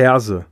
Verse.